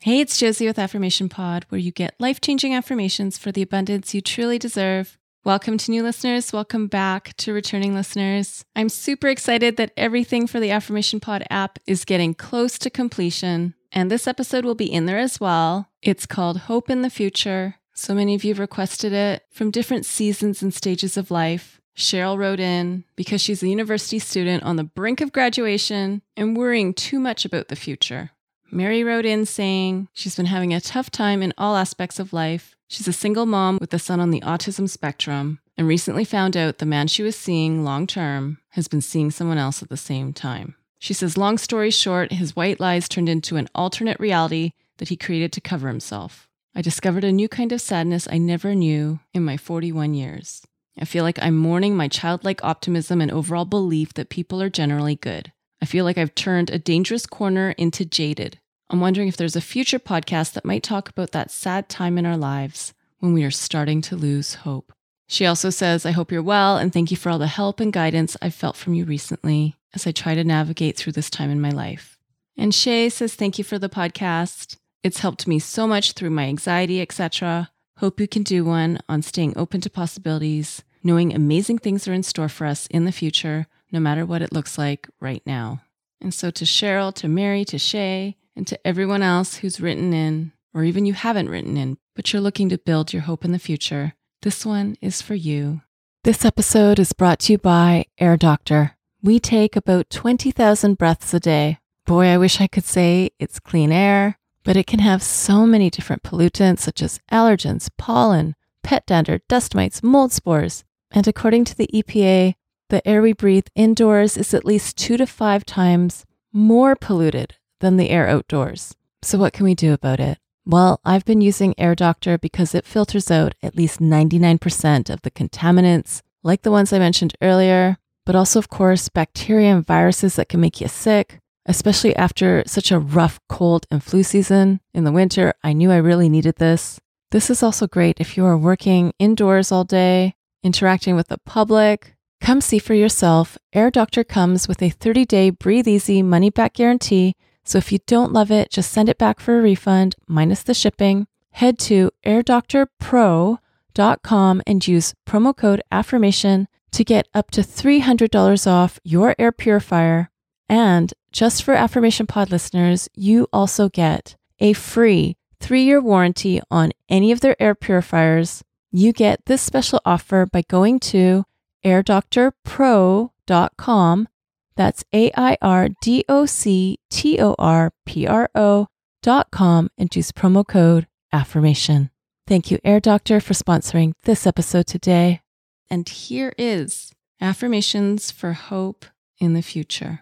Hey, it's Josie with Affirmation Pod, where you get life changing affirmations for the abundance you truly deserve. Welcome to new listeners. Welcome back to returning listeners. I'm super excited that everything for the Affirmation Pod app is getting close to completion, and this episode will be in there as well. It's called Hope in the Future. So many of you have requested it from different seasons and stages of life. Cheryl wrote in because she's a university student on the brink of graduation and worrying too much about the future. Mary wrote in saying she's been having a tough time in all aspects of life. She's a single mom with a son on the autism spectrum and recently found out the man she was seeing long term has been seeing someone else at the same time. She says, long story short, his white lies turned into an alternate reality that he created to cover himself. I discovered a new kind of sadness I never knew in my 41 years. I feel like I'm mourning my childlike optimism and overall belief that people are generally good. I feel like I've turned a dangerous corner into jaded. I'm wondering if there's a future podcast that might talk about that sad time in our lives when we are starting to lose hope. She also says, I hope you're well and thank you for all the help and guidance I've felt from you recently as I try to navigate through this time in my life. And Shay says, Thank you for the podcast. It's helped me so much through my anxiety, etc. Hope you can do one on staying open to possibilities, knowing amazing things are in store for us in the future, no matter what it looks like right now. And so to Cheryl, to Mary, to Shay, and to everyone else who's written in, or even you haven't written in, but you're looking to build your hope in the future, this one is for you. This episode is brought to you by Air Doctor. We take about 20,000 breaths a day. Boy, I wish I could say it's clean air, but it can have so many different pollutants such as allergens, pollen, pet dander, dust mites, mold spores. And according to the EPA, the air we breathe indoors is at least two to five times more polluted than the air outdoors. So, what can we do about it? Well, I've been using Air Doctor because it filters out at least 99% of the contaminants, like the ones I mentioned earlier, but also, of course, bacteria and viruses that can make you sick, especially after such a rough cold and flu season in the winter. I knew I really needed this. This is also great if you are working indoors all day, interacting with the public. Come see for yourself. Air Doctor comes with a 30 day breathe easy money back guarantee so if you don't love it, just send it back for a refund minus the shipping. Head to airdoctorpro.com and use promo code affirmation to get up to $300 off your air purifier. And just for Affirmation Pod listeners, you also get a free three year warranty on any of their air purifiers. You get this special offer by going to airdoctorpro.com that's A I R D O C T O R P R O dot com and use promo code AFFIRMATION. Thank you, Air Doctor, for sponsoring this episode today. And here is affirmations for hope in the future.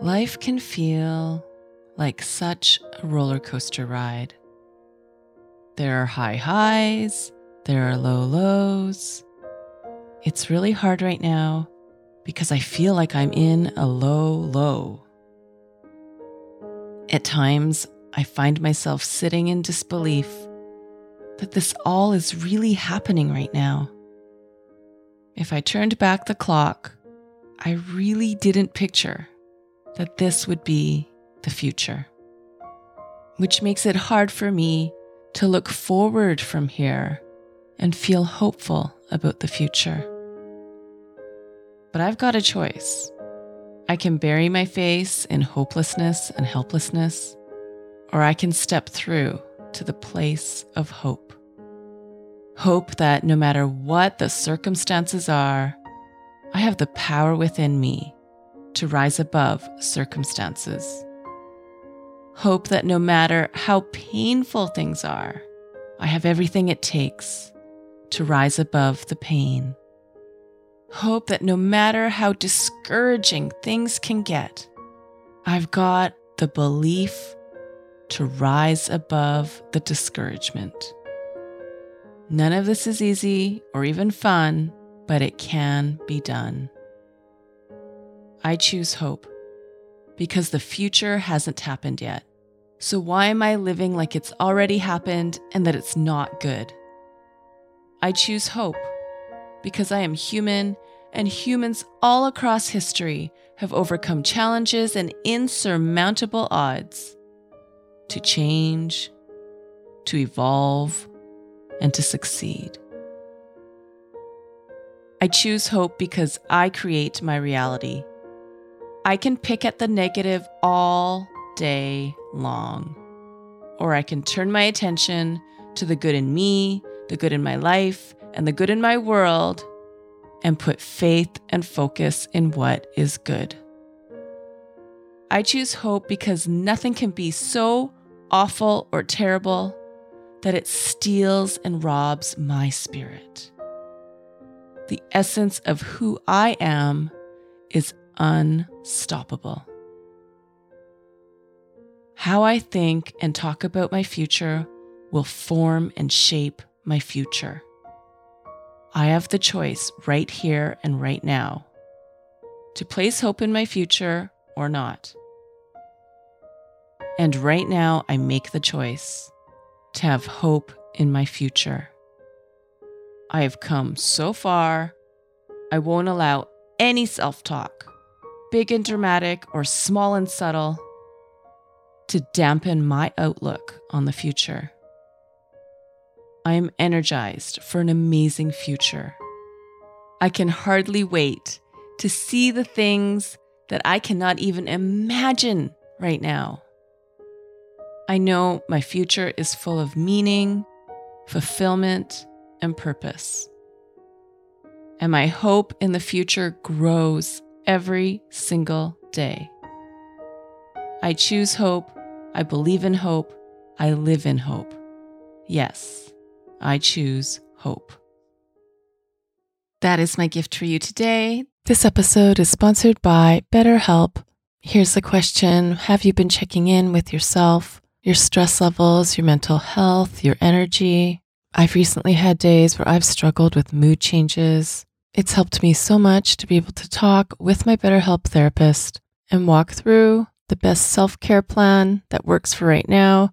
Life can feel like such a roller coaster ride. There are high highs, there are low lows. It's really hard right now because I feel like I'm in a low low. At times, I find myself sitting in disbelief that this all is really happening right now. If I turned back the clock, I really didn't picture that this would be the future, which makes it hard for me to look forward from here and feel hopeful about the future. But I've got a choice. I can bury my face in hopelessness and helplessness, or I can step through to the place of hope. Hope that no matter what the circumstances are, I have the power within me to rise above circumstances. Hope that no matter how painful things are, I have everything it takes to rise above the pain. Hope that no matter how discouraging things can get, I've got the belief to rise above the discouragement. None of this is easy or even fun, but it can be done. I choose hope because the future hasn't happened yet. So, why am I living like it's already happened and that it's not good? I choose hope because I am human and humans all across history have overcome challenges and insurmountable odds to change, to evolve, and to succeed. I choose hope because I create my reality. I can pick at the negative all day long, or I can turn my attention to the good in me, the good in my life, and the good in my world and put faith and focus in what is good. I choose hope because nothing can be so awful or terrible that it steals and robs my spirit. The essence of who I am is unstoppable. How I think and talk about my future will form and shape my future. I have the choice right here and right now to place hope in my future or not. And right now, I make the choice to have hope in my future. I have come so far, I won't allow any self talk, big and dramatic or small and subtle, to dampen my outlook on the future. I am energized for an amazing future. I can hardly wait to see the things that I cannot even imagine right now. I know my future is full of meaning, fulfillment, and purpose. And my hope in the future grows every single day. I choose hope. I believe in hope. I live in hope. Yes. I choose hope. That is my gift for you today. This episode is sponsored by BetterHelp. Here's the question Have you been checking in with yourself, your stress levels, your mental health, your energy? I've recently had days where I've struggled with mood changes. It's helped me so much to be able to talk with my BetterHelp therapist and walk through the best self care plan that works for right now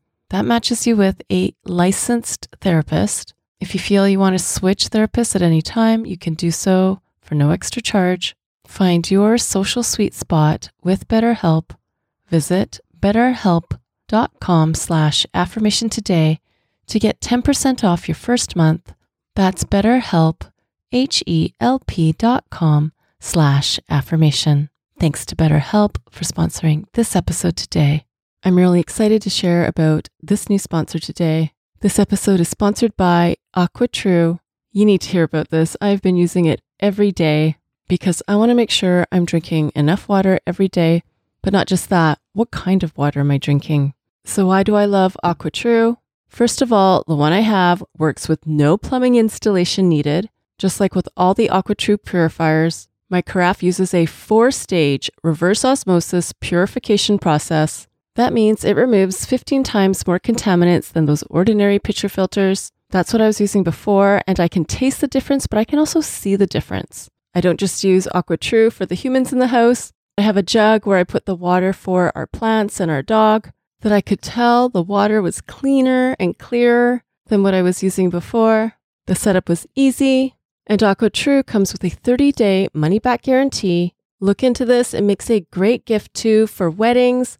that matches you with a licensed therapist. If you feel you want to switch therapists at any time, you can do so for no extra charge. Find your social sweet spot with BetterHelp. Visit betterhelp.com slash affirmation today to get 10% off your first month. That's betterhelp, H-E-L-P dot com slash affirmation. Thanks to BetterHelp for sponsoring this episode today. I'm really excited to share about this new sponsor today. This episode is sponsored by AquaTrue. You need to hear about this. I've been using it every day because I want to make sure I'm drinking enough water every day, but not just that. What kind of water am I drinking? So, why do I love AquaTrue? First of all, the one I have works with no plumbing installation needed. Just like with all the AquaTrue purifiers, my carafe uses a four stage reverse osmosis purification process that means it removes 15 times more contaminants than those ordinary pitcher filters. That's what I was using before, and I can taste the difference, but I can also see the difference. I don't just use AquaTrue for the humans in the house. I have a jug where I put the water for our plants and our dog. that I could tell the water was cleaner and clearer than what I was using before. The setup was easy, and AquaTrue comes with a 30 day money back guarantee. Look into this, it makes a great gift too for weddings,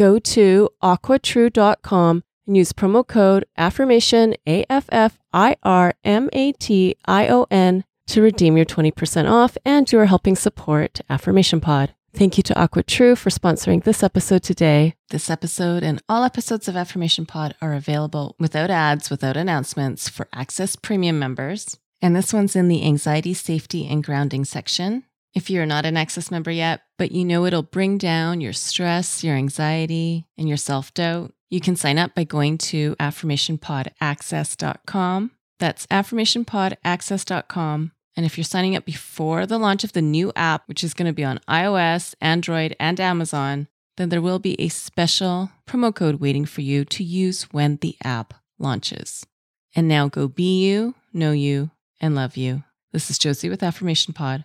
Go to aquatrue.com and use promo code affirmation A F F I R M A T I O N to redeem your 20% off and you are helping support Affirmation Pod. Thank you to AquaTrue for sponsoring this episode today. This episode and all episodes of Affirmation Pod are available without ads, without announcements for Access Premium members. And this one's in the anxiety, safety, and grounding section. If you're not an Access member yet, but you know it'll bring down your stress, your anxiety, and your self doubt, you can sign up by going to affirmationpodaccess.com. That's affirmationpodaccess.com. And if you're signing up before the launch of the new app, which is going to be on iOS, Android, and Amazon, then there will be a special promo code waiting for you to use when the app launches. And now go be you, know you, and love you. This is Josie with Affirmation Pod.